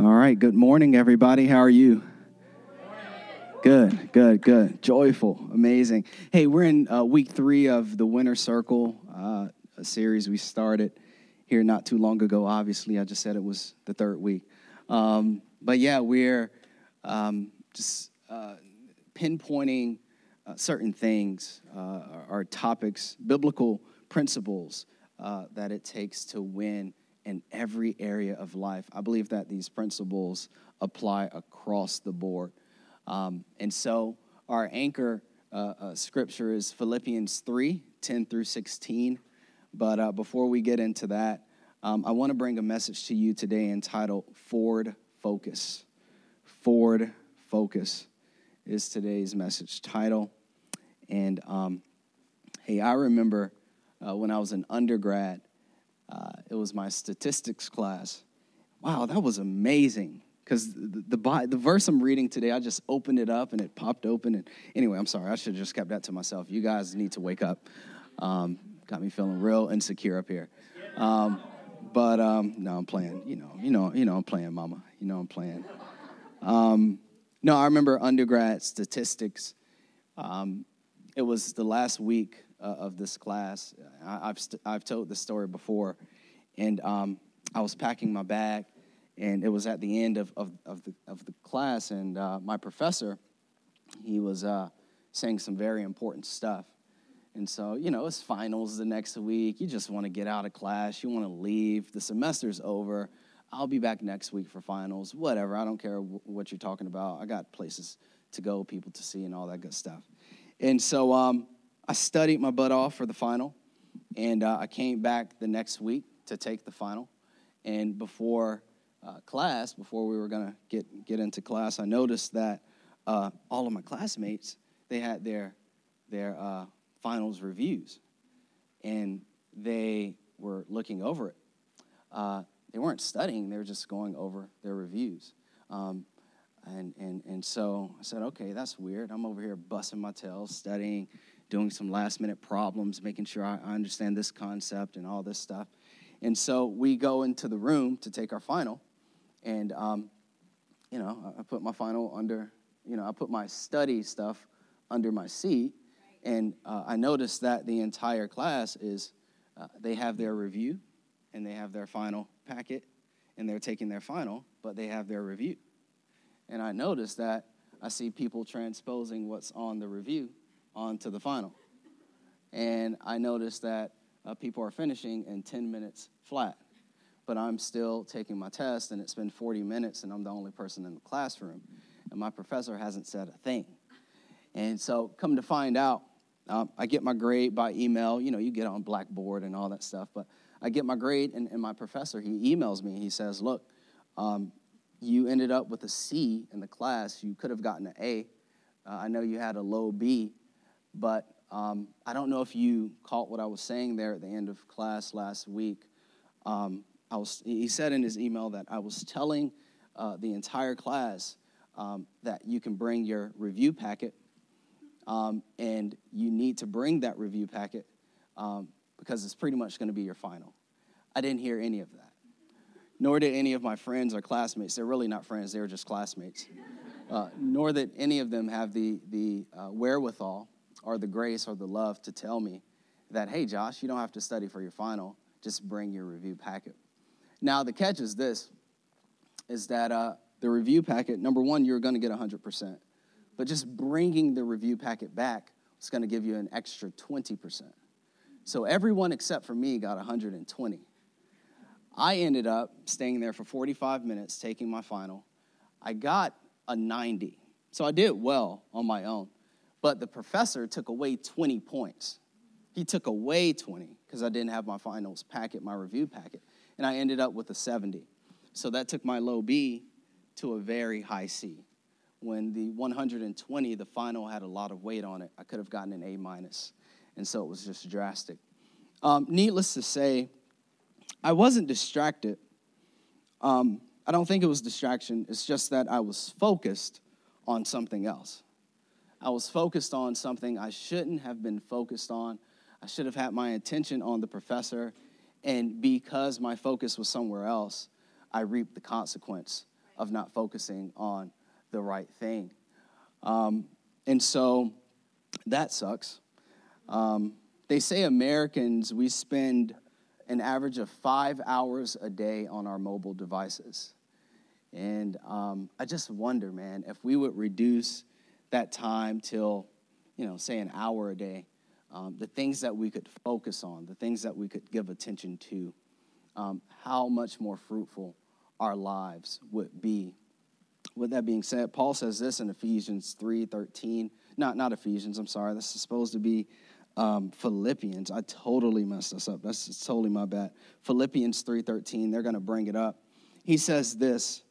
All right, good morning, everybody. How are you? Good, good, good. Joyful, amazing. Hey, we're in uh, week three of the Winner's Circle, uh, a series we started here not too long ago. Obviously, I just said it was the third week. Um, but yeah, we're um, just uh, pinpointing uh, certain things, uh, our topics, biblical principles uh, that it takes to win in every area of life. I believe that these principles apply across the board. Um, and so our anchor uh, uh, scripture is Philippians 3 10 through 16. But uh, before we get into that, um, I want to bring a message to you today entitled Forward Focus. Forward Focus is today's message title. And um, hey, I remember uh, when I was an undergrad, uh, it was my statistics class. Wow, that was amazing. Because the, the, the, verse I'm reading today, I just opened it up and it popped open. And anyway, I'm sorry, I should have just kept that to myself. You guys need to wake up. Um, got me feeling real insecure up here. Um, but um, no, I'm playing. You know, you know, you know, I'm playing, Mama. You know, I'm playing. Um, no, I remember undergrad statistics. Um, it was the last week uh, of this class. I, have st- I've told this story before, and um, I was packing my bag, and it was at the end of, of, of the, of the class, and uh, my professor, he was uh, saying some very important stuff. And so, you know, it's finals the next week. You just want to get out of class. You want to leave. The semester's over. I'll be back next week for finals. Whatever. I don't care what you're talking about. I got places to go, people to see, and all that good stuff. And so, um, I studied my butt off for the final, and uh, I came back the next week to take the final. And before uh, class, before we were gonna get get into class, I noticed that uh, all of my classmates they had their their uh, finals reviews, and they were looking over it. Uh, they weren't studying; they were just going over their reviews. Um, and, and, and so I said, okay, that's weird. I'm over here busting my tail, studying, doing some last minute problems, making sure I understand this concept and all this stuff. And so we go into the room to take our final, and um, you know, I put my final under, you know, I put my study stuff under my seat, and uh, I noticed that the entire class is uh, they have their review, and they have their final packet, and they're taking their final, but they have their review. And I noticed that I see people transposing what's on the review on to the final. And I noticed that uh, people are finishing in 10 minutes flat. But I'm still taking my test, and it's been 40 minutes, and I'm the only person in the classroom. And my professor hasn't said a thing. And so, come to find out, um, I get my grade by email. You know, you get on Blackboard and all that stuff. But I get my grade, and, and my professor, he emails me. He says, Look, um, you ended up with a C in the class. You could have gotten an A. Uh, I know you had a low B, but um, I don't know if you caught what I was saying there at the end of class last week. Um, I was, he said in his email that I was telling uh, the entire class um, that you can bring your review packet, um, and you need to bring that review packet um, because it's pretty much going to be your final. I didn't hear any of that, nor did any of my friends or classmates. They're really not friends; they were just classmates. Uh, nor did any of them have the the uh, wherewithal or the grace or the love to tell me that, hey, Josh, you don't have to study for your final, just bring your review packet. Now, the catch is this is that uh, the review packet, number one, you're going to get 100%. But just bringing the review packet back is going to give you an extra 20%. So everyone except for me got 120. I ended up staying there for 45 minutes, taking my final. I got a 90. So I did well on my own. But the professor took away 20 points. He took away 20 because I didn't have my finals packet, my review packet, and I ended up with a 70. So that took my low B to a very high C. When the 120, the final had a lot of weight on it, I could have gotten an A minus, and so it was just drastic. Um, needless to say, I wasn't distracted. Um, I don't think it was distraction. It's just that I was focused on something else. I was focused on something I shouldn't have been focused on. I should have had my attention on the professor. And because my focus was somewhere else, I reaped the consequence of not focusing on the right thing. Um, and so that sucks. Um, they say Americans, we spend an average of five hours a day on our mobile devices. And um, I just wonder, man, if we would reduce that time till, you know, say an hour a day, um, the things that we could focus on, the things that we could give attention to, um, how much more fruitful our lives would be. With that being said, Paul says this in Ephesians 3:13. Not not Ephesians, I'm sorry. This is supposed to be um, Philippians. I totally messed this up. That's totally my bad. Philippians 3:13. They're going to bring it up. He says this,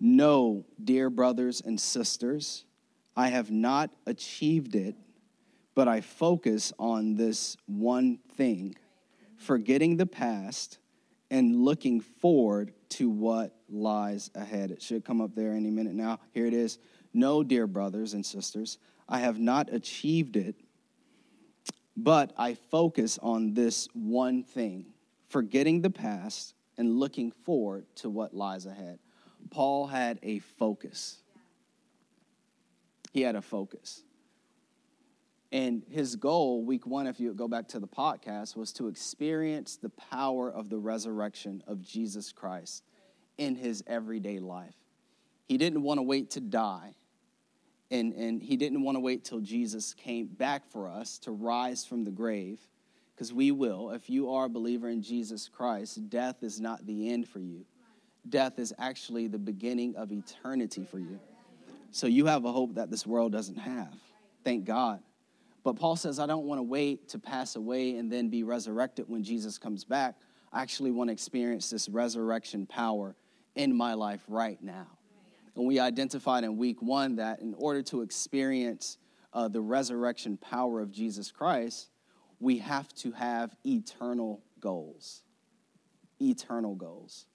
"No, dear brothers and sisters, I have not achieved it, but I focus on this one thing, forgetting the past and looking forward to what lies ahead. It should come up there any minute now. Here it is. No, dear brothers and sisters, I have not achieved it, but I focus on this one thing, forgetting the past and looking forward to what lies ahead. Paul had a focus. He had a focus. And his goal, week one, if you go back to the podcast, was to experience the power of the resurrection of Jesus Christ in his everyday life. He didn't want to wait to die. And, and he didn't want to wait till Jesus came back for us to rise from the grave, because we will. If you are a believer in Jesus Christ, death is not the end for you, death is actually the beginning of eternity for you. So you have a hope that this world doesn't have. Thank God. But Paul says, I don't want to wait to pass away and then be resurrected when Jesus comes back. I actually want to experience this resurrection power in my life right now. And we identified in week one that in order to experience uh, the resurrection power of Jesus Christ, we have to have eternal goals. Eternal goals.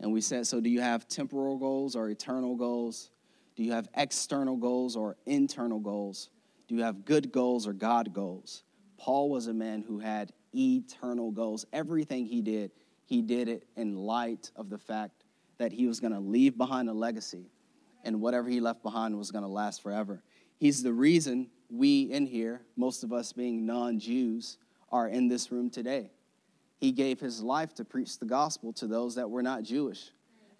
And we said, so do you have temporal goals or eternal goals? Do you have external goals or internal goals? Do you have good goals or God goals? Paul was a man who had eternal goals. Everything he did, he did it in light of the fact that he was going to leave behind a legacy, and whatever he left behind was going to last forever. He's the reason we in here, most of us being non Jews, are in this room today. He gave his life to preach the gospel to those that were not Jewish.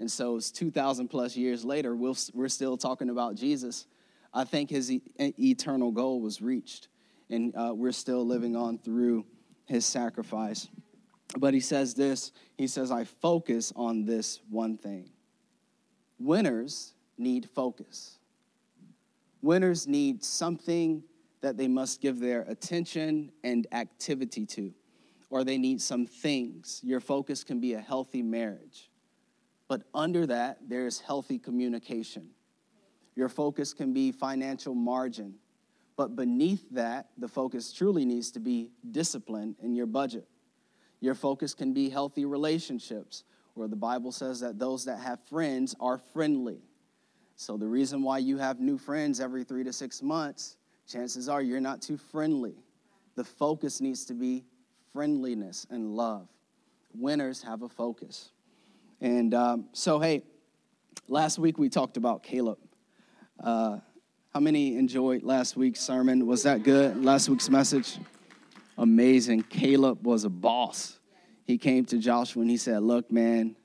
And so it's 2,000 plus years later, we we are still talking about Jesus. I think his e- eternal goal was reached, and uh, we're still living on through his sacrifice. But he says this he says, I focus on this one thing. Winners need focus. Winners need something that they must give their attention and activity to, or they need some things. Your focus can be a healthy marriage. But under that, there's healthy communication. Your focus can be financial margin. But beneath that, the focus truly needs to be discipline in your budget. Your focus can be healthy relationships, where the Bible says that those that have friends are friendly. So, the reason why you have new friends every three to six months, chances are you're not too friendly. The focus needs to be friendliness and love. Winners have a focus. And um, so, hey, last week we talked about Caleb. Uh, how many enjoyed last week's sermon? Was that good? Last week's message? Amazing. Caleb was a boss. He came to Joshua and he said, Look, man,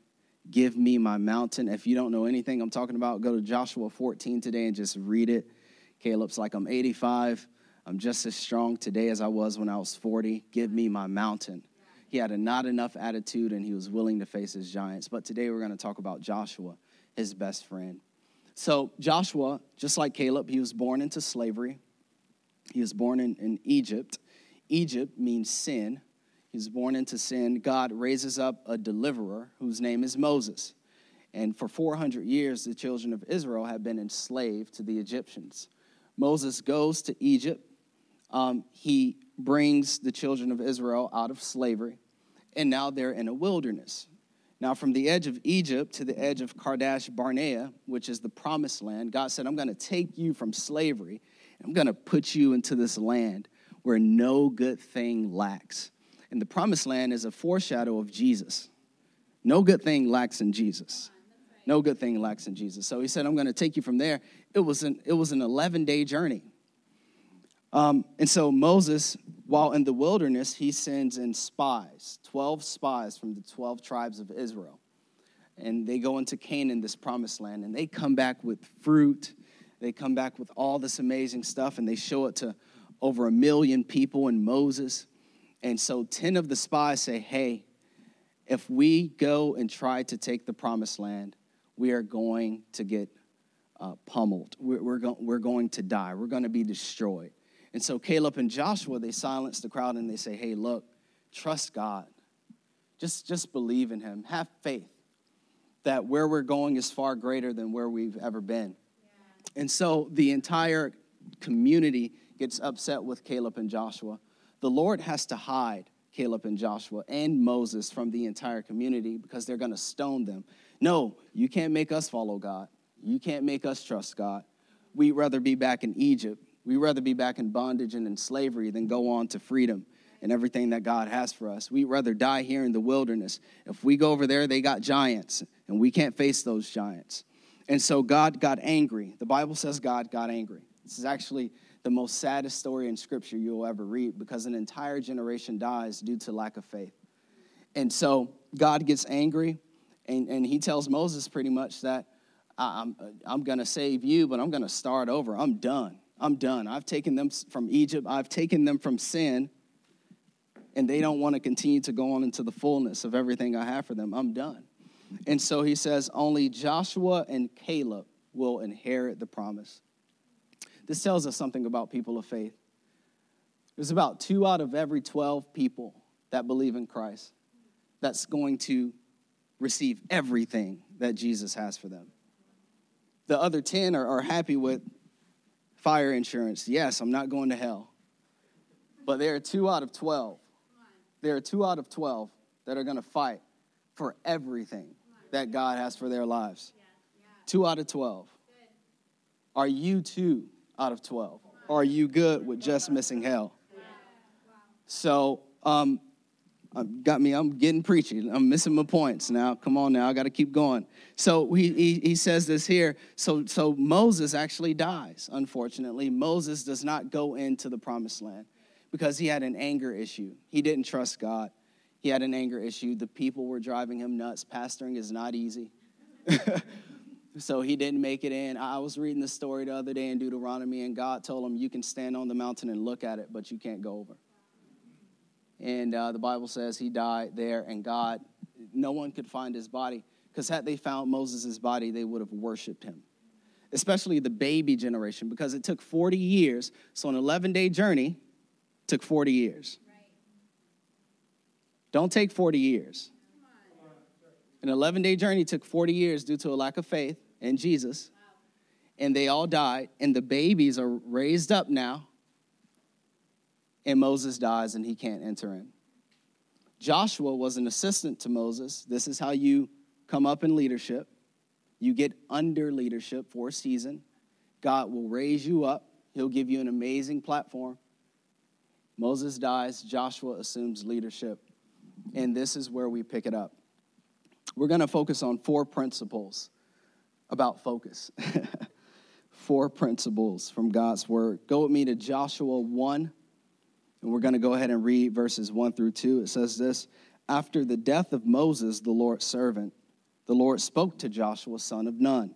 give me my mountain. If you don't know anything I'm talking about, go to Joshua 14 today and just read it. Caleb's like, I'm 85. I'm just as strong today as I was when I was 40. Give me my mountain. He had a not enough attitude and he was willing to face his giants. But today we're going to talk about Joshua, his best friend. So, Joshua, just like Caleb, he was born into slavery. He was born in, in Egypt. Egypt means sin. He was born into sin. God raises up a deliverer whose name is Moses. And for 400 years, the children of Israel have been enslaved to the Egyptians. Moses goes to Egypt. Um, he brings the children of Israel out of slavery, and now they're in a wilderness. Now, from the edge of Egypt to the edge of Kadesh Barnea, which is the promised land, God said, I'm going to take you from slavery, I'm going to put you into this land where no good thing lacks. And the promised land is a foreshadow of Jesus. No good thing lacks in Jesus. No good thing lacks in Jesus. So he said, I'm going to take you from there. It was an, it was an 11 day journey. Um, and so Moses, while in the wilderness, he sends in spies, 12 spies from the 12 tribes of Israel. And they go into Canaan, this promised land, and they come back with fruit. They come back with all this amazing stuff, and they show it to over a million people and Moses. And so 10 of the spies say, Hey, if we go and try to take the promised land, we are going to get uh, pummeled. We're, we're, go- we're going to die. We're going to be destroyed. And so Caleb and Joshua, they silence the crowd and they say, hey, look, trust God. Just, just believe in him. Have faith that where we're going is far greater than where we've ever been. Yeah. And so the entire community gets upset with Caleb and Joshua. The Lord has to hide Caleb and Joshua and Moses from the entire community because they're going to stone them. No, you can't make us follow God. You can't make us trust God. We'd rather be back in Egypt. We'd rather be back in bondage and in slavery than go on to freedom and everything that God has for us. We'd rather die here in the wilderness. If we go over there, they got giants, and we can't face those giants. And so God got angry. The Bible says God got angry. This is actually the most saddest story in Scripture you'll ever read because an entire generation dies due to lack of faith. And so God gets angry and, and he tells Moses pretty much that I'm, I'm going to save you, but I'm going to start over. I'm done. I'm done. I've taken them from Egypt, I've taken them from sin, and they don't want to continue to go on into the fullness of everything I have for them. I'm done. And so he says, Only Joshua and Caleb will inherit the promise. This tells us something about people of faith. There's about two out of every 12 people that believe in Christ that's going to receive everything that Jesus has for them. The other 10 are, are happy with fire insurance. Yes, I'm not going to hell. But there are two out of 12. There are two out of 12 that are going to fight for everything that God has for their lives. Two out of 12. Are you two out of 12? Are you good with just missing hell? So, um, got me, I'm getting preachy. I'm missing my points now. Come on now, I got to keep going. So he, he, he says this here. So, so Moses actually dies, unfortunately. Moses does not go into the promised land because he had an anger issue. He didn't trust God. He had an anger issue. The people were driving him nuts. Pastoring is not easy. so he didn't make it in. I was reading the story the other day in Deuteronomy, and God told him, You can stand on the mountain and look at it, but you can't go over. And uh, the Bible says he died there, and God, no one could find his body. Because had they found Moses' body, they would have worshiped him. Especially the baby generation, because it took 40 years. So an 11 day journey took 40 years. Right. Don't take 40 years. An 11 day journey took 40 years due to a lack of faith in Jesus. Wow. And they all died, and the babies are raised up now and Moses dies and he can't enter in. Joshua was an assistant to Moses. This is how you come up in leadership. You get under leadership for a season. God will raise you up, He'll give you an amazing platform. Moses dies, Joshua assumes leadership. And this is where we pick it up. We're going to focus on four principles about focus. four principles from God's word. Go with me to Joshua 1 and we're going to go ahead and read verses 1 through 2. It says this After the death of Moses, the Lord's servant, the Lord spoke to Joshua, son of Nun,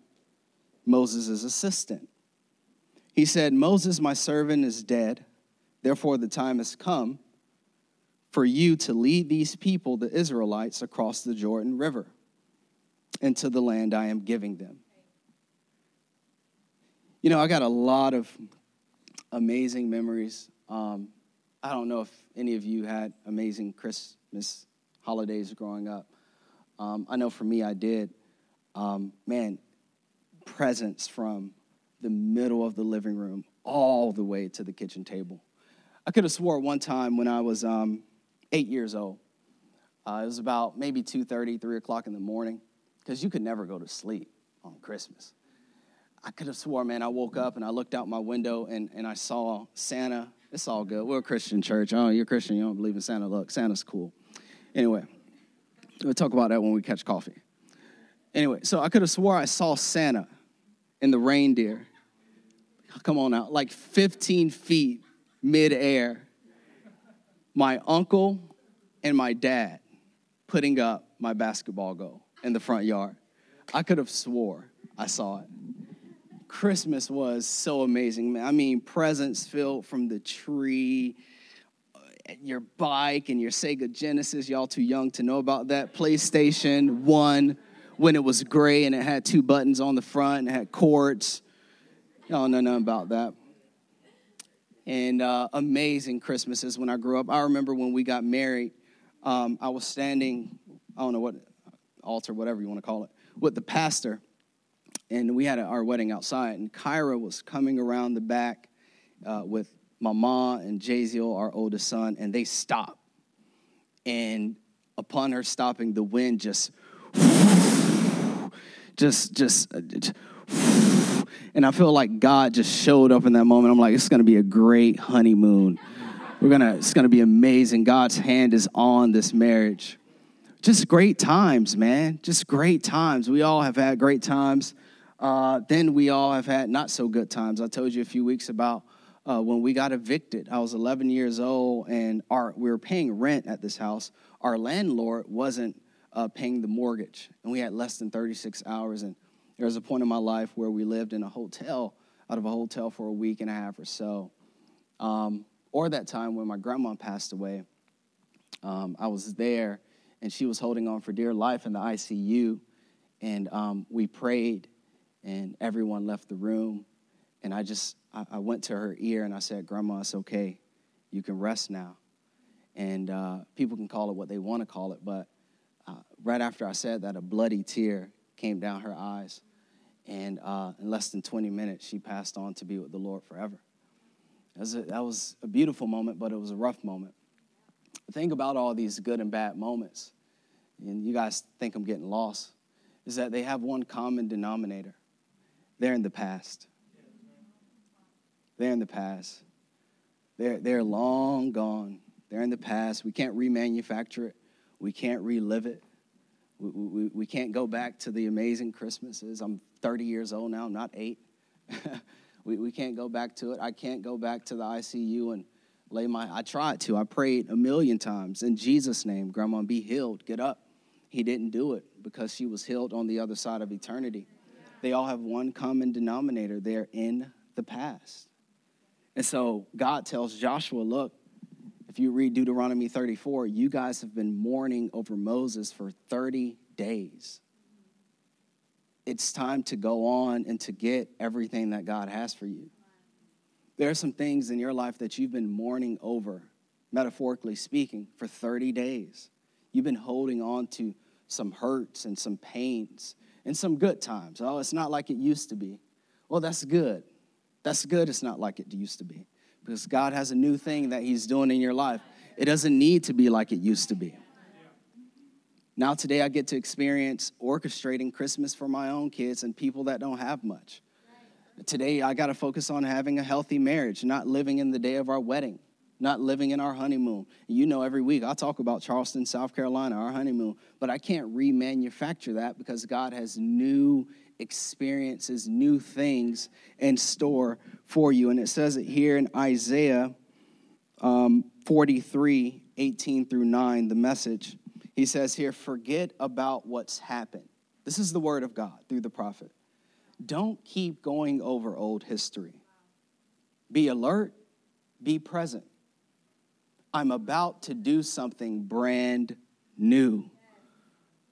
Moses' assistant. He said, Moses, my servant, is dead. Therefore, the time has come for you to lead these people, the Israelites, across the Jordan River into the land I am giving them. You know, I got a lot of amazing memories um, I don't know if any of you had amazing Christmas holidays growing up. Um, I know for me, I did. Um, man, presents from the middle of the living room all the way to the kitchen table. I could have swore one time when I was um, eight years old. Uh, it was about maybe 2.30, 3 o'clock in the morning, because you could never go to sleep on Christmas. I could have swore, man, I woke up and I looked out my window and, and I saw Santa it's all good. We're a Christian church. Oh, you're Christian. You don't believe in Santa. Look, Santa's cool. Anyway, we'll talk about that when we catch coffee. Anyway, so I could have swore I saw Santa in the reindeer. Come on now, like 15 feet midair. My uncle and my dad putting up my basketball goal in the front yard. I could have swore I saw it. Christmas was so amazing. I mean, presents filled from the tree, uh, your bike and your Sega Genesis. Y'all too young to know about that. PlayStation 1 when it was gray and it had two buttons on the front and it had cords. Y'all know nothing about that. And uh, amazing Christmases when I grew up. I remember when we got married, um, I was standing, I don't know what, altar, whatever you want to call it, with the pastor. And we had our wedding outside. And Kyra was coming around the back uh, with Mama and Jaziel, our oldest son, and they stopped. And upon her stopping, the wind just just, just, uh, just and I feel like God just showed up in that moment. I'm like, it's gonna be a great honeymoon. We're gonna, it's gonna be amazing. God's hand is on this marriage. Just great times, man. Just great times. We all have had great times. Uh, then we all have had not so good times. I told you a few weeks about uh, when we got evicted. I was 11 years old, and our we were paying rent at this house. Our landlord wasn't uh, paying the mortgage, and we had less than 36 hours. And there was a point in my life where we lived in a hotel, out of a hotel for a week and a half or so. Um, or that time when my grandma passed away, um, I was there, and she was holding on for dear life in the ICU, and um, we prayed, and everyone left the room, and I just I, I, went to her ear and I said, "Grandma, it's okay, you can rest now." And uh, people can call it what they want to call it, but uh, right after I said that, a bloody tear came down her eyes. And uh, in less than 20 minutes, she passed on to be with the Lord forever. That was, a, that was a beautiful moment, but it was a rough moment. Think about all these good and bad moments, and you guys think I'm getting lost, is that they have one common denominator. They're in the past. They're in the past. They're, they're long gone. They're in the past. We can't remanufacture it. We can't relive it. We, we, we can't go back to the amazing Christmases. I'm 30 years old now, I'm not eight. we, we can't go back to it. I can't go back to the ICU and lay my, I tried to. I prayed a million times in Jesus' name, Grandma, be healed, get up. He didn't do it because she was healed on the other side of eternity. They all have one common denominator they're in the past. And so God tells Joshua, look, if you read Deuteronomy 34, you guys have been mourning over Moses for 30 days. It's time to go on and to get everything that God has for you. There are some things in your life that you've been mourning over, metaphorically speaking, for 30 days. You've been holding on to some hurts and some pains and some good times. Oh, it's not like it used to be. Well, that's good. That's good, it's not like it used to be because God has a new thing that He's doing in your life. It doesn't need to be like it used to be. Now, today, I get to experience orchestrating Christmas for my own kids and people that don't have much. Today, I got to focus on having a healthy marriage, not living in the day of our wedding, not living in our honeymoon. You know, every week I talk about Charleston, South Carolina, our honeymoon, but I can't remanufacture that because God has new experiences, new things in store for you. And it says it here in Isaiah um, 43 18 through 9, the message. He says here, forget about what's happened. This is the word of God through the prophet. Don't keep going over old history. Be alert, be present. I'm about to do something brand new.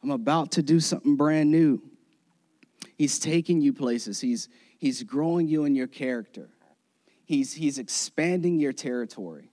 I'm about to do something brand new. He's taking you places. He's, he's growing you in your character. He's, he's expanding your territory.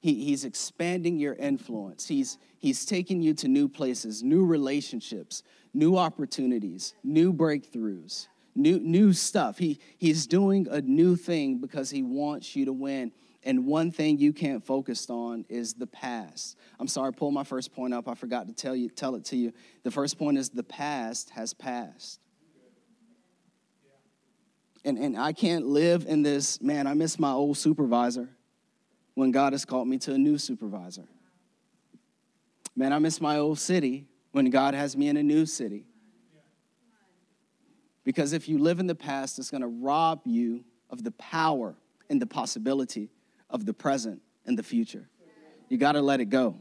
He, he's expanding your influence. He's, he's taking you to new places, new relationships, new opportunities, new breakthroughs, new, new stuff. He, he's doing a new thing because he wants you to win. And one thing you can't focus on is the past. I'm sorry, pull my first point up. I forgot to tell you, tell it to you. The first point is the past has passed and, and I can't live in this, man, I miss my old supervisor when God has called me to a new supervisor. Man, I miss my old city when God has me in a new city. Because if you live in the past, it's going to rob you of the power and the possibility of the present and the future. You got to let it go.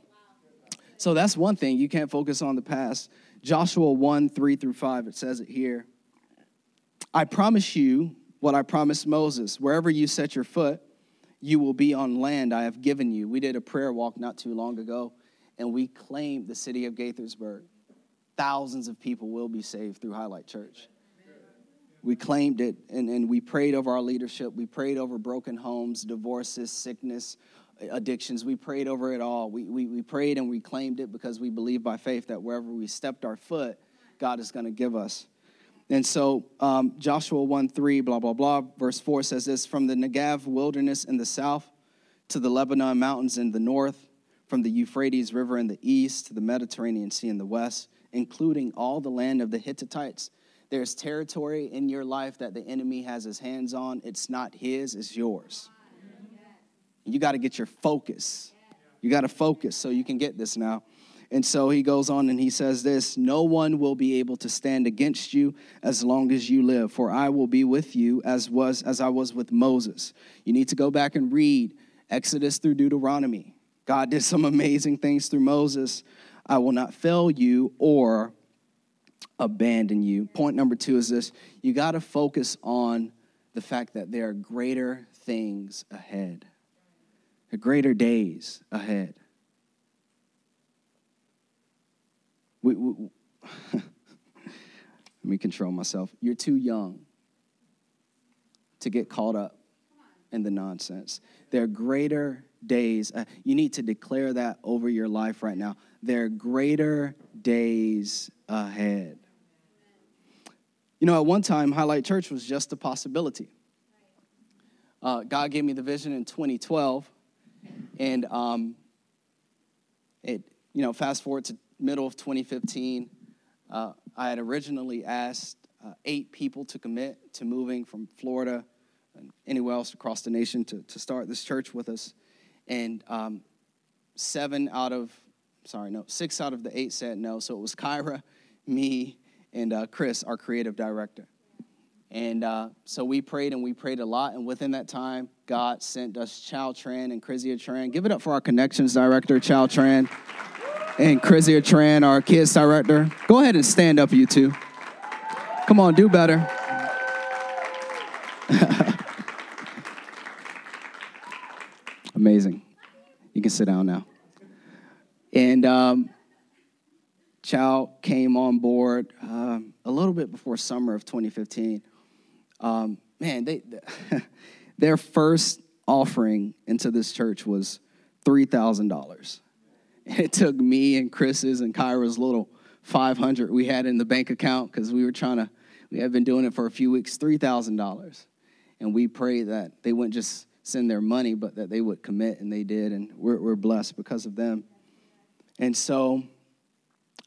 So that's one thing. You can't focus on the past. Joshua 1 3 through 5, it says it here. I promise you what I promised Moses. Wherever you set your foot, you will be on land I have given you. We did a prayer walk not too long ago, and we claimed the city of Gaithersburg. Thousands of people will be saved through Highlight Church. We claimed it, and, and we prayed over our leadership. We prayed over broken homes, divorces, sickness, addictions. We prayed over it all. We, we, we prayed and we claimed it because we believe by faith that wherever we stepped our foot, God is going to give us. And so um, Joshua 1 3, blah, blah, blah, verse 4 says this From the Negev wilderness in the south to the Lebanon mountains in the north, from the Euphrates River in the east to the Mediterranean Sea in the west, including all the land of the Hittites. There's territory in your life that the enemy has his hands on. It's not his, it's yours. You got to get your focus. You got to focus so you can get this now. And so he goes on and he says this No one will be able to stand against you as long as you live, for I will be with you as was as I was with Moses. You need to go back and read Exodus through Deuteronomy. God did some amazing things through Moses. I will not fail you or abandon you. Point number two is this you got to focus on the fact that there are greater things ahead greater days ahead. We, we let me control myself. You're too young to get caught up in the nonsense. There are greater days. Uh, you need to declare that over your life right now. There are greater days ahead. You know, at one time, Highlight Church was just a possibility. Uh, God gave me the vision in 2012 and um, it, you know, fast forward to middle of 2015, uh, I had originally asked uh, eight people to commit to moving from Florida and anywhere else across the nation to, to start this church with us. And um, seven out of, sorry, no, six out of the eight said no. So it was Kyra, me, and uh, Chris, our creative director. And uh, so we prayed and we prayed a lot. And within that time, God sent us Chow Tran and Krizia Tran. Give it up for our connections director, Chow Tran, and Krizia Tran, our kids director. Go ahead and stand up, you two. Come on, do better. Amazing. You can sit down now. And um, Chow came on board uh, a little bit before summer of 2015 um, man, they, their first offering into this church was $3,000. It took me and Chris's and Kyra's little 500 we had in the bank account because we were trying to, we had been doing it for a few weeks, $3,000. And we prayed that they wouldn't just send their money, but that they would commit, and they did. And we're, we're blessed because of them. And so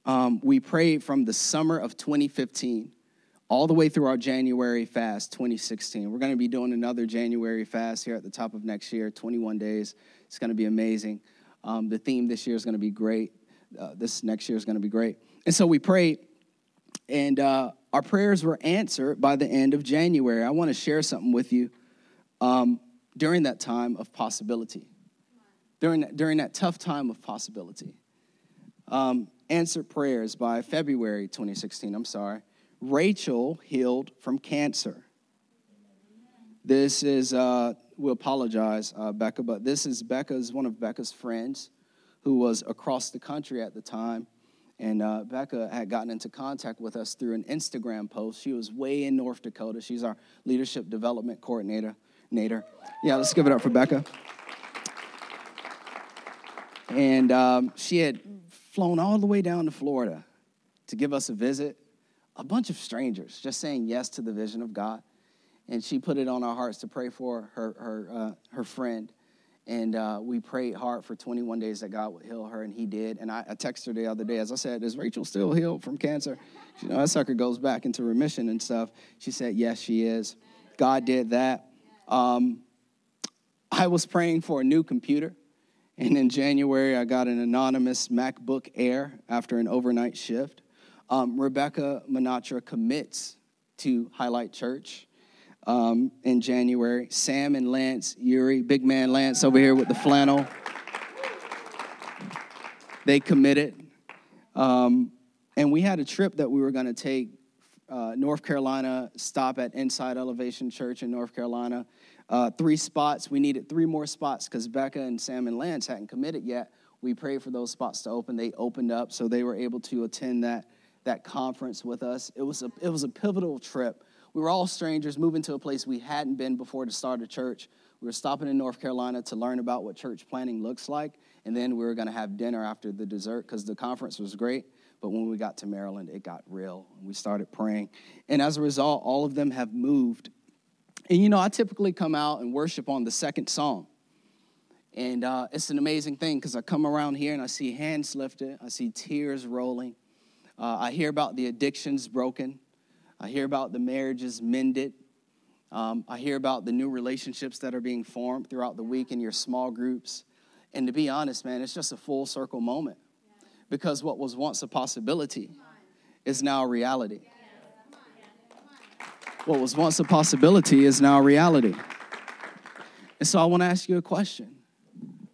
um, we prayed from the summer of 2015 all the way through our January fast 2016. We're going to be doing another January fast here at the top of next year, 21 days. It's going to be amazing. Um, the theme this year is going to be great. Uh, this next year is going to be great. And so we prayed, and uh, our prayers were answered by the end of January. I want to share something with you um, during that time of possibility, during that, during that tough time of possibility. Um, answered prayers by February 2016. I'm sorry. Rachel healed from cancer. This is, uh, we apologize, uh, Becca, but this is Becca's, one of Becca's friends who was across the country at the time. And uh, Becca had gotten into contact with us through an Instagram post. She was way in North Dakota. She's our leadership development coordinator. Nader. Yeah, let's give it up for Becca. And um, she had flown all the way down to Florida to give us a visit a bunch of strangers just saying yes to the vision of God. And she put it on our hearts to pray for her, her, uh, her friend. And uh, we prayed hard for 21 days that God would heal her, and He did. And I, I texted her the other day, as I said, Is Rachel still healed from cancer? You know, that sucker goes back into remission and stuff. She said, Yes, she is. God did that. Um, I was praying for a new computer. And in January, I got an anonymous MacBook Air after an overnight shift um, Rebecca Manatra commits to Highlight Church um, in January. Sam and Lance, Yuri, big man Lance over here with the flannel. They committed. Um, and we had a trip that we were going to take uh, North Carolina, stop at Inside Elevation Church in North Carolina. Uh, three spots. We needed three more spots because Becca and Sam and Lance hadn't committed yet. We prayed for those spots to open. They opened up, so they were able to attend that that conference with us. It was a it was a pivotal trip. We were all strangers moving to a place we hadn't been before to start a church. We were stopping in North Carolina to learn about what church planning looks like, and then we were going to have dinner after the dessert because the conference was great. But when we got to Maryland, it got real. And We started praying. And as a result, all of them have moved. And you know, I typically come out and worship on the second song. And uh, it's an amazing thing because I come around here and I see hands lifted, I see tears rolling. Uh, I hear about the addictions broken, I hear about the marriages mended. Um, I hear about the new relationships that are being formed throughout the week in your small groups. And to be honest, man, it's just a full circle moment because what was once a possibility is now a reality. What was once a possibility is now a reality. And so I want to ask you a question.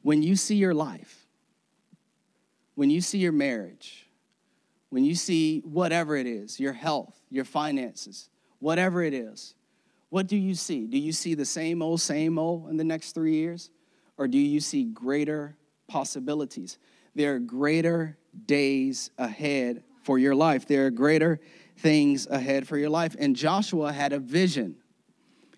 When you see your life, when you see your marriage, when you see whatever it is, your health, your finances, whatever it is, what do you see? Do you see the same old, same old in the next three years? Or do you see greater possibilities? There are greater days ahead for your life. There are greater things ahead for your life. And Joshua had a vision.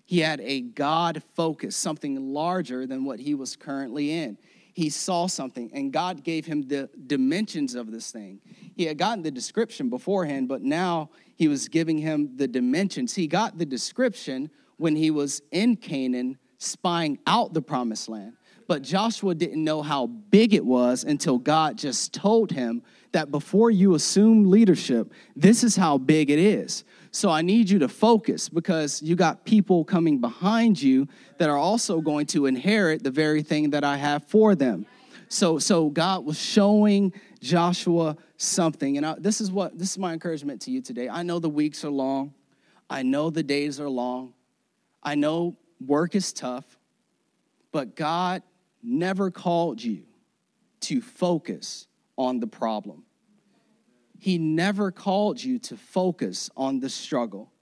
He had a God focus, something larger than what he was currently in. He saw something, and God gave him the dimensions of this thing. He had gotten the description beforehand, but now he was giving him the dimensions. He got the description when he was in Canaan, spying out the promised land. But Joshua didn't know how big it was until God just told him that before you assume leadership, this is how big it is. So I need you to focus because you got people coming behind you that are also going to inherit the very thing that I have for them. So, so God was showing Joshua something, and I, this is what this is my encouragement to you today. I know the weeks are long, I know the days are long, I know work is tough, but God never called you to focus on the problem. He never called you to focus on the struggle.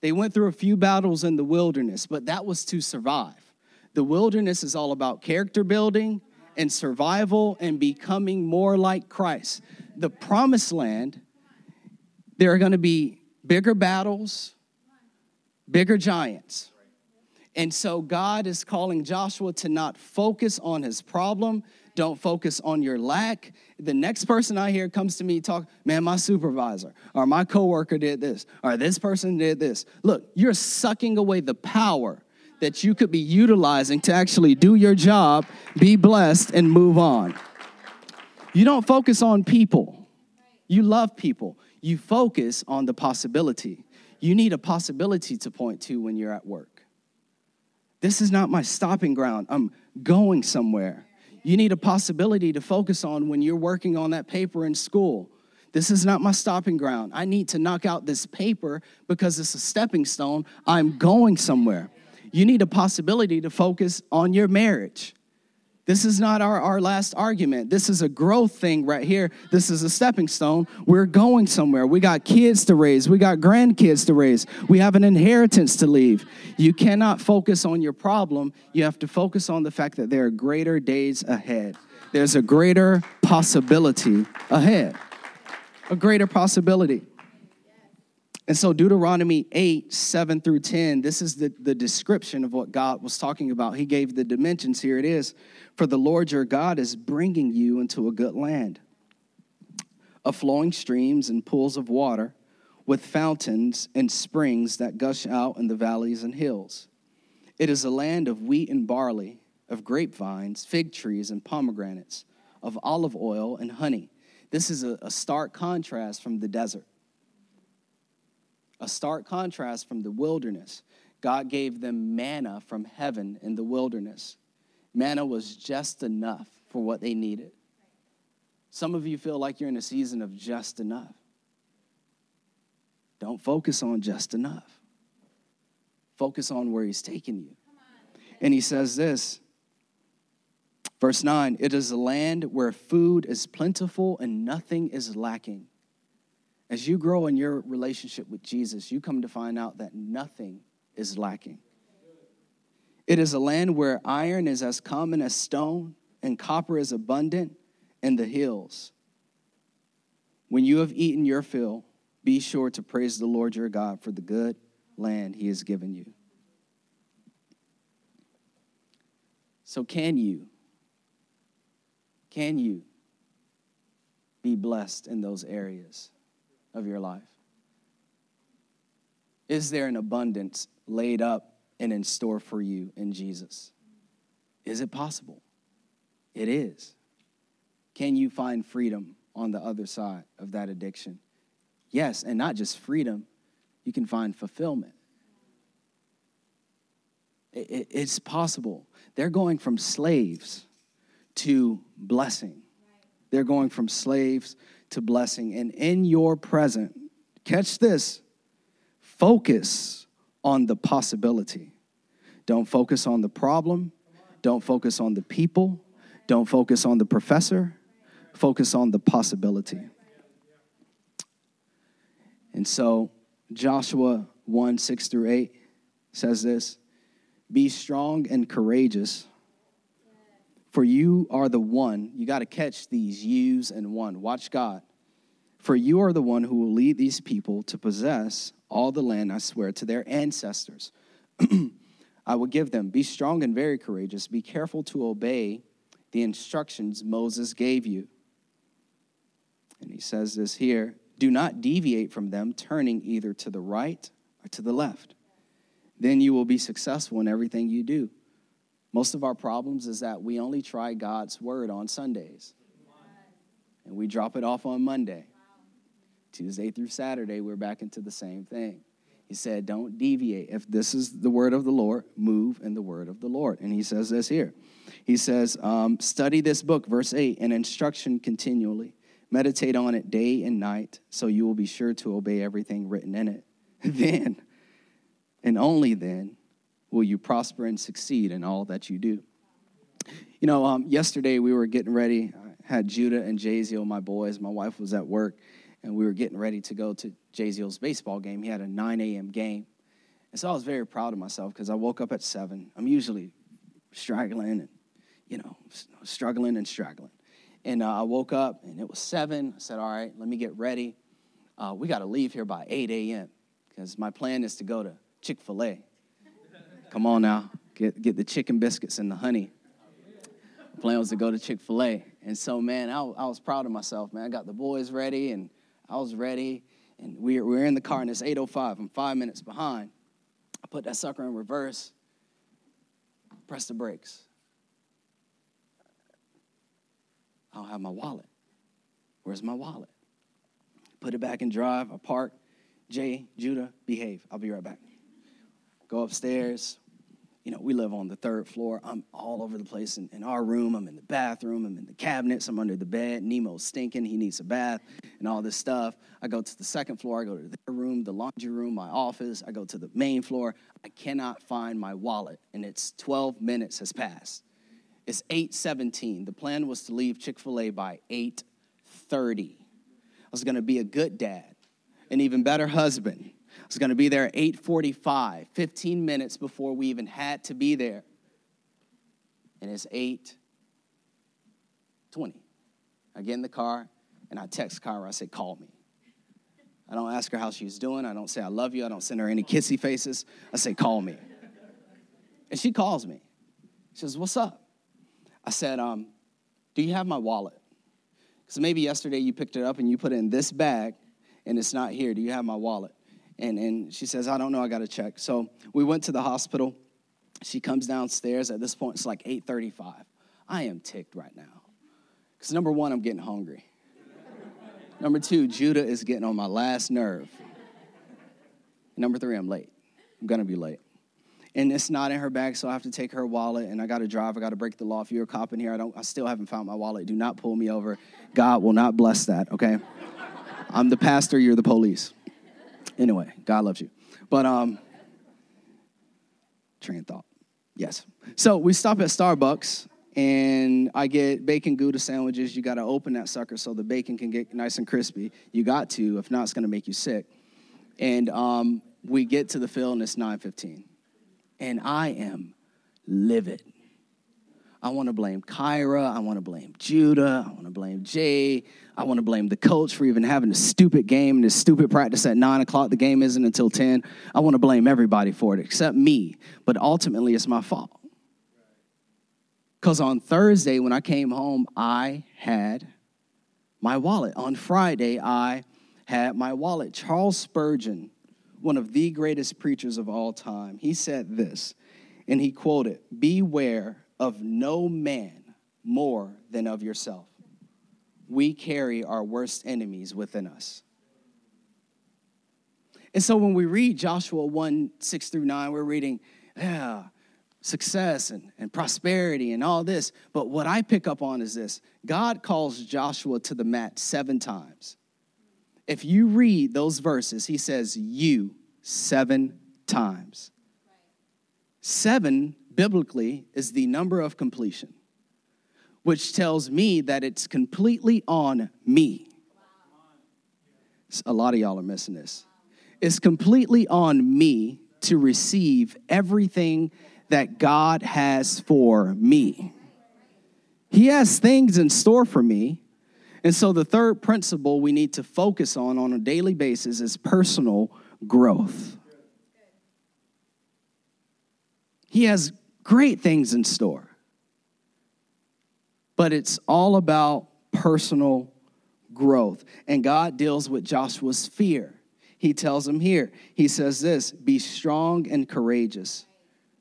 They went through a few battles in the wilderness, but that was to survive. The wilderness is all about character building and survival and becoming more like Christ. The promised land, there are going to be bigger battles, bigger giants. And so God is calling Joshua to not focus on his problem. Don't focus on your lack. The next person I hear comes to me talk, man, my supervisor or my coworker did this or this person did this. Look, you're sucking away the power that you could be utilizing to actually do your job, be blessed, and move on. You don't focus on people. You love people. You focus on the possibility. You need a possibility to point to when you're at work. This is not my stopping ground. I'm going somewhere. You need a possibility to focus on when you're working on that paper in school. This is not my stopping ground. I need to knock out this paper because it's a stepping stone. I'm going somewhere. You need a possibility to focus on your marriage. This is not our, our last argument. This is a growth thing right here. This is a stepping stone. We're going somewhere. We got kids to raise. We got grandkids to raise. We have an inheritance to leave. You cannot focus on your problem. You have to focus on the fact that there are greater days ahead. There's a greater possibility ahead. A greater possibility. And so, Deuteronomy 8, 7 through 10, this is the, the description of what God was talking about. He gave the dimensions. Here it is. For the Lord your God is bringing you into a good land, of flowing streams and pools of water, with fountains and springs that gush out in the valleys and hills. It is a land of wheat and barley, of grapevines, fig trees, and pomegranates, of olive oil and honey. This is a, a stark contrast from the desert a stark contrast from the wilderness. God gave them manna from heaven in the wilderness. Manna was just enough for what they needed. Some of you feel like you're in a season of just enough. Don't focus on just enough. Focus on where He's taking you. And He says this Verse 9 It is a land where food is plentiful and nothing is lacking. As you grow in your relationship with Jesus, you come to find out that nothing is lacking. It is a land where iron is as common as stone and copper is abundant in the hills. When you have eaten your fill, be sure to praise the Lord your God for the good land he has given you. So, can you? Can you be blessed in those areas of your life? Is there an abundance laid up and in store for you in Jesus? Is it possible? It is. Can you find freedom on the other side of that addiction? Yes, and not just freedom, you can find fulfillment. It's possible. They're going from slaves to blessing. They're going from slaves to blessing. And in your present, catch this focus on the possibility. Don't focus on the problem. Don't focus on the people. Don't focus on the professor. Focus on the possibility. And so, Joshua 1 6 through 8 says this Be strong and courageous for you are the one, you got to catch these yous and one. Watch God. For you are the one who will lead these people to possess all the land I swear to their ancestors. I will give them. Be strong and very courageous. Be careful to obey the instructions Moses gave you. And he says this here do not deviate from them, turning either to the right or to the left. Then you will be successful in everything you do. Most of our problems is that we only try God's word on Sundays. And we drop it off on Monday. Tuesday through Saturday, we're back into the same thing. He said, Don't deviate. If this is the word of the Lord, move in the word of the Lord. And he says this here. He says, um, Study this book, verse 8, and instruction continually. Meditate on it day and night, so you will be sure to obey everything written in it. Then, and only then, will you prosper and succeed in all that you do. You know, um, yesterday we were getting ready. I had Judah and Jaziel, my boys. My wife was at work, and we were getting ready to go to Jaziel's baseball game. He had a 9 a.m. game. And so I was very proud of myself because I woke up at 7. I'm usually struggling and, you know, struggling and struggling. And uh, I woke up, and it was 7. I said, all right, let me get ready. Uh, we got to leave here by 8 a.m. because my plan is to go to Chick fil A Come on now, get, get the chicken biscuits and the honey. The plan was to go to Chick fil A. And so, man, I, I was proud of myself, man. I got the boys ready and I was ready. And we we're, in the car and it's 8.05. I'm five minutes behind. I put that sucker in reverse, press the brakes. I don't have my wallet. Where's my wallet? Put it back in drive. I park. Jay, Judah, behave. I'll be right back. Go upstairs, you know, we live on the third floor. I'm all over the place in, in, our room. I'm in the bathroom. I'm in the cabinets. I'm under the bed. Nemo's stinking. He needs a bath and all this stuff. I go to the second floor. I go to their room, the laundry room, my office. I go to the main floor. I cannot find my wallet, and it's 12 minutes has passed. It's 8:17. The plan was to leave Chick-fil-A by 8:30. I was going to be a good dad, an even better husband I was going to be there at 8:45, 15 minutes before we even had to be there. And it's 8:20. I get in the car and I text Kyra. I say, "Call me." I don't ask her how she's doing. I don't say I love you. I don't send her any kissy faces. I say, "Call me." And she calls me. She says, "What's up?" I said, um, "Do you have my wallet?" Because maybe yesterday you picked it up and you put it in this bag, and it's not here. Do you have my wallet? And, and she says, I don't know, I got to check. So we went to the hospital. She comes downstairs. At this point, it's like 8.35. I am ticked right now. Because number one, I'm getting hungry. number two, Judah is getting on my last nerve. number three, I'm late. I'm going to be late. And it's not in her bag, so I have to take her wallet, and I got to drive. I got to break the law. If you're a cop in here, I don't. I still haven't found my wallet. Do not pull me over. God will not bless that. Okay. I'm the pastor. You're the police. Anyway, God loves you. But um, train thought. Yes. So we stop at Starbucks and I get bacon Gouda sandwiches. You got to open that sucker so the bacon can get nice and crispy. You got to, if not, it's going to make you sick. And um, we get to the fill and it's 9:15, and I am livid. I want to blame Kyra. I want to blame Judah. I want to blame Jay. I want to blame the coach for even having a stupid game and a stupid practice at nine o'clock. The game isn't until 10. I want to blame everybody for it except me. But ultimately, it's my fault. Because on Thursday, when I came home, I had my wallet. On Friday, I had my wallet. Charles Spurgeon, one of the greatest preachers of all time, he said this, and he quoted Beware of no man more than of yourself. We carry our worst enemies within us. And so when we read Joshua 1 6 through 9, we're reading, yeah, success and, and prosperity and all this. But what I pick up on is this God calls Joshua to the mat seven times. If you read those verses, he says, You seven times. Seven biblically is the number of completion, which tells me that it's completely on me. A lot of y'all are missing this. It's completely on me to receive everything that God has for me. He has things in store for me. And so, the third principle we need to focus on on a daily basis is personal growth. He has great things in store. But it's all about personal growth. And God deals with Joshua's fear. He tells him here, he says this be strong and courageous,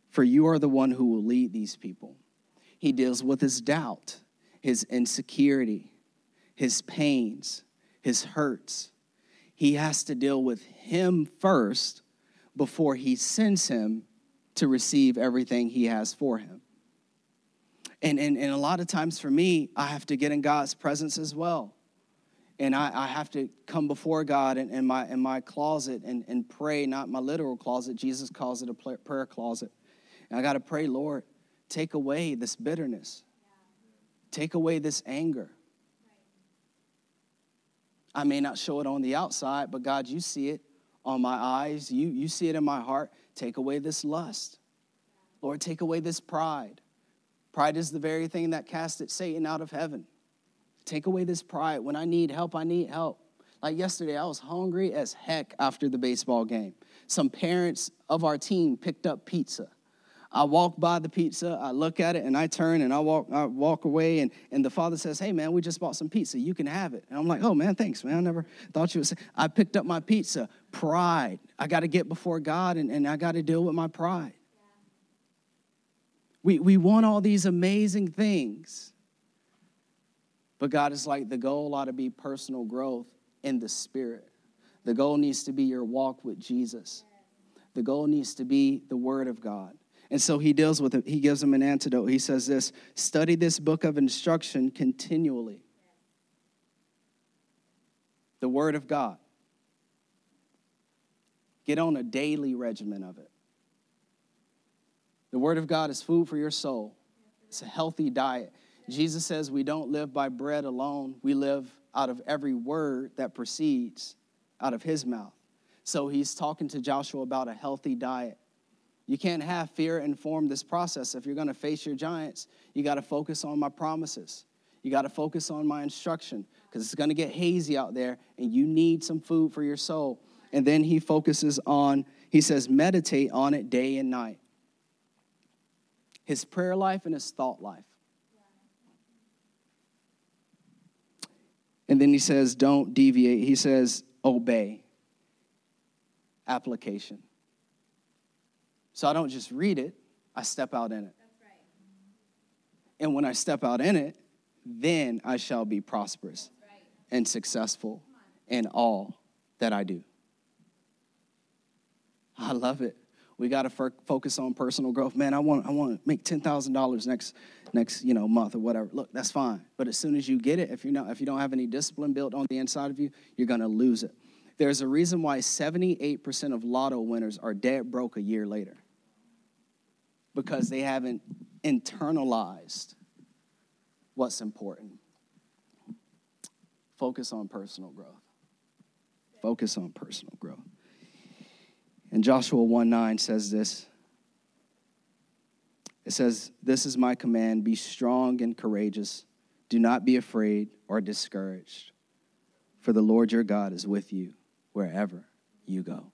for you are the one who will lead these people. He deals with his doubt, his insecurity, his pains, his hurts. He has to deal with him first before he sends him to receive everything he has for him. And, and, and a lot of times for me, I have to get in God's presence as well. And I, I have to come before God in, in, my, in my closet and, and pray, not my literal closet. Jesus calls it a prayer closet. And I got to pray, Lord, take away this bitterness, take away this anger. I may not show it on the outside, but God, you see it on my eyes. You, you see it in my heart. Take away this lust. Lord, take away this pride. Pride is the very thing that casted Satan out of heaven. Take away this pride. When I need help, I need help. Like yesterday, I was hungry as heck after the baseball game. Some parents of our team picked up pizza. I walk by the pizza, I look at it, and I turn and I walk, I walk away, and, and the father says, Hey man, we just bought some pizza. You can have it. And I'm like, Oh man, thanks, man. I never thought you would say. I picked up my pizza. Pride. I got to get before God and, and I got to deal with my pride. We, we want all these amazing things. But God is like, the goal ought to be personal growth in the spirit. The goal needs to be your walk with Jesus. The goal needs to be the Word of God. And so he deals with it. He gives them an antidote. He says this study this book of instruction continually. The Word of God. Get on a daily regimen of it. The Word of God is food for your soul, it's a healthy diet. Jesus says we don't live by bread alone, we live out of every word that proceeds out of his mouth. So he's talking to Joshua about a healthy diet. You can't have fear inform this process. If you're going to face your giants, you got to focus on my promises. You got to focus on my instruction because it's going to get hazy out there and you need some food for your soul. And then he focuses on, he says, meditate on it day and night. His prayer life and his thought life. And then he says, don't deviate. He says, obey. Application. So I don't just read it, I step out in it. Right. And when I step out in it, then I shall be prosperous right. and successful in all that I do. I love it. We got to focus on personal growth. Man, I want I want to make ten thousand dollars next next you know month or whatever. Look, that's fine. But as soon as you get it, if you're not if you don't have any discipline built on the inside of you, you're gonna lose it. There's a reason why 78% of lotto winners are dead broke a year later because they haven't internalized what's important. Focus on personal growth. Focus on personal growth. And Joshua 1 9 says this. It says, This is my command be strong and courageous. Do not be afraid or discouraged, for the Lord your God is with you wherever you go.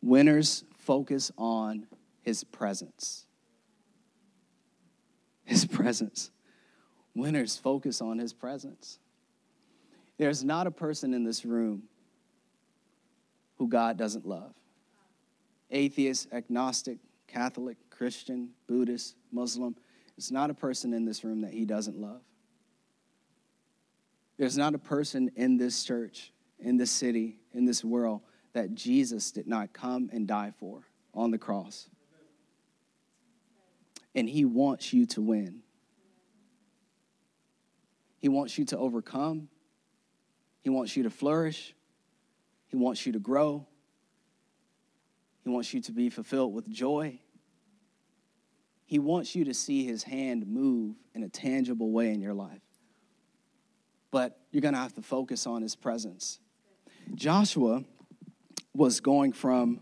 Winners focus on his presence. His presence. Winners focus on his presence. There's not a person in this room who God doesn't love. Atheist, agnostic, Catholic, Christian, Buddhist, Muslim. It's not a person in this room that he doesn't love. There's not a person in this church, in this city, in this world that Jesus did not come and die for on the cross. And he wants you to win. He wants you to overcome. He wants you to flourish. He wants you to grow. He wants you to be fulfilled with joy. He wants you to see his hand move in a tangible way in your life. But you're going to have to focus on his presence. Joshua was going from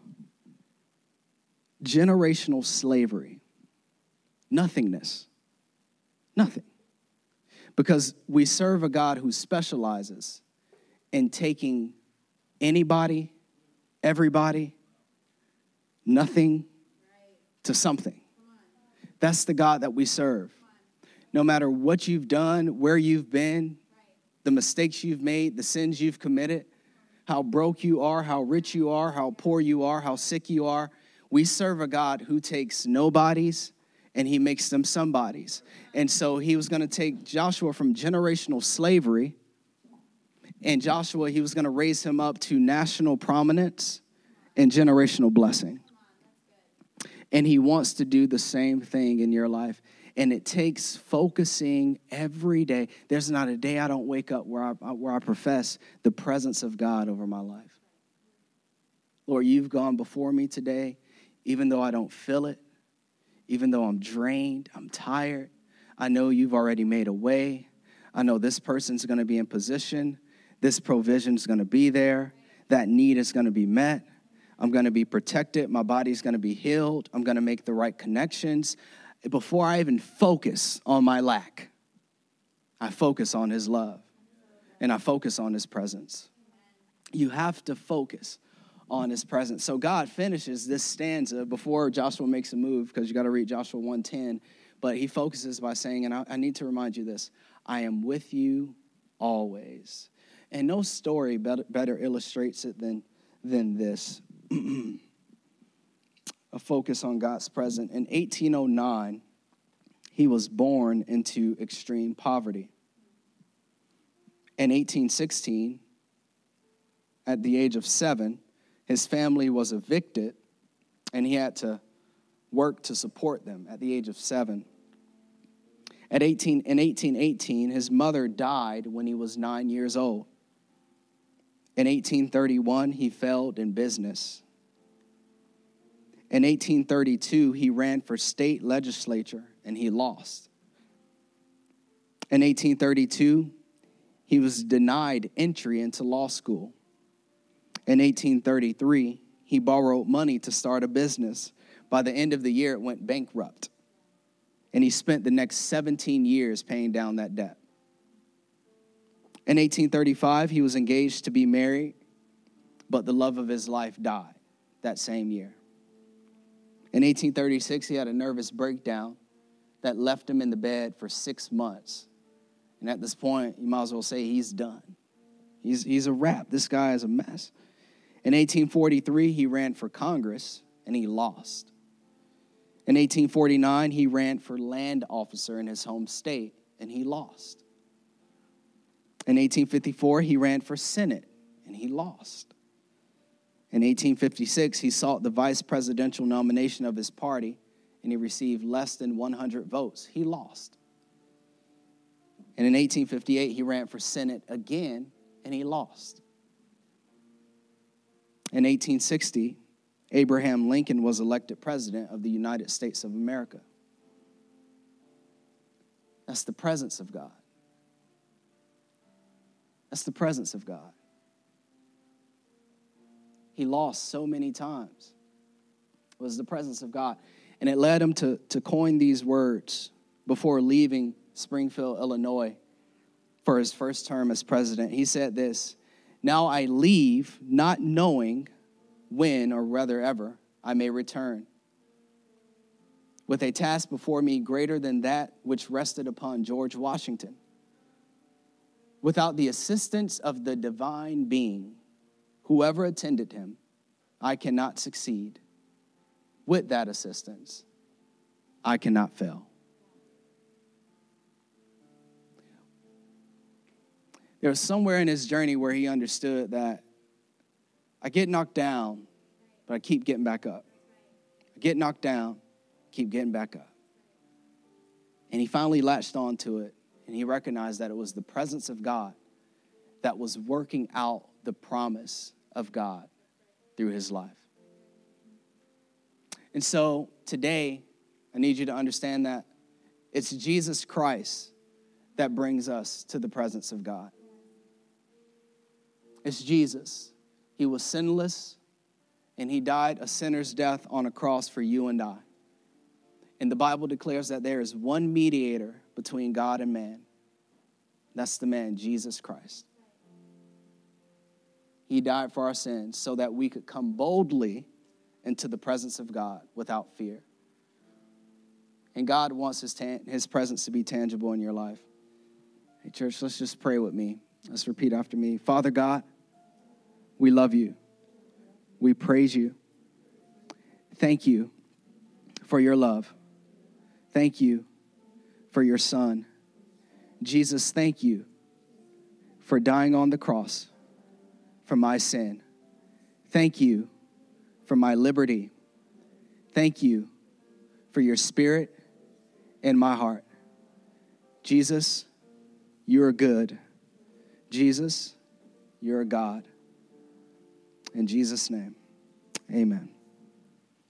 generational slavery, nothingness, nothing. Because we serve a God who specializes in taking anybody, everybody, nothing to something. That's the God that we serve. No matter what you've done, where you've been, the mistakes you've made, the sins you've committed, how broke you are, how rich you are, how poor you are, how sick you are, we serve a God who takes nobodies and he makes them somebodies. And so he was going to take Joshua from generational slavery and Joshua, he was going to raise him up to national prominence and generational blessing. And he wants to do the same thing in your life. And it takes focusing every day. There's not a day I don't wake up where I, where I profess the presence of God over my life. Lord, you've gone before me today, even though I don't feel it, even though I'm drained, I'm tired. I know you've already made a way. I know this person's going to be in position. This provision is going to be there. That need is going to be met. I'm going to be protected. My body's going to be healed. I'm going to make the right connections. Before I even focus on my lack, I focus on His love and I focus on His presence. You have to focus on His presence. So God finishes this stanza before Joshua makes a move because you got to read Joshua 110. But he focuses by saying, and I, I need to remind you this I am with you always. And no story better, better illustrates it than, than this. a focus on God's presence. In 1809, he was born into extreme poverty. In 1816, at the age of seven, his family was evicted and he had to work to support them at the age of seven. At 18, in 1818, his mother died when he was nine years old. In 1831, he failed in business. In 1832, he ran for state legislature and he lost. In 1832, he was denied entry into law school. In 1833, he borrowed money to start a business. By the end of the year, it went bankrupt. And he spent the next 17 years paying down that debt. In 1835, he was engaged to be married, but the love of his life died that same year. In 1836, he had a nervous breakdown that left him in the bed for six months. And at this point, you might as well say he's done. He's, he's a wrap. This guy is a mess. In 1843, he ran for Congress and he lost. In 1849, he ran for land officer in his home state and he lost. In 1854, he ran for Senate and he lost. In 1856, he sought the vice presidential nomination of his party and he received less than 100 votes. He lost. And in 1858, he ran for Senate again and he lost. In 1860, Abraham Lincoln was elected president of the United States of America. That's the presence of God. That's the presence of God. He lost so many times. Was the presence of God. And it led him to, to coin these words before leaving Springfield, Illinois for his first term as president. He said this Now I leave not knowing when, or rather ever, I may return. With a task before me greater than that which rested upon George Washington. Without the assistance of the divine being, whoever attended him, I cannot succeed. With that assistance, I cannot fail. There was somewhere in his journey where he understood that I get knocked down, but I keep getting back up. I get knocked down, keep getting back up. And he finally latched onto it and he recognized that it was the presence of God that was working out the promise of God through his life. And so today, I need you to understand that it's Jesus Christ that brings us to the presence of God. It's Jesus. He was sinless and he died a sinner's death on a cross for you and I. And the Bible declares that there is one mediator between God and man. That's the man, Jesus Christ. He died for our sins so that we could come boldly into the presence of God without fear. And God wants his, his presence to be tangible in your life. Hey, church, let's just pray with me. Let's repeat after me. Father God, we love you. We praise you. Thank you for your love. Thank you for your son. Jesus, thank you for dying on the cross for my sin. Thank you for my liberty. Thank you for your spirit in my heart. Jesus, you're good. Jesus, you're God. In Jesus' name, amen.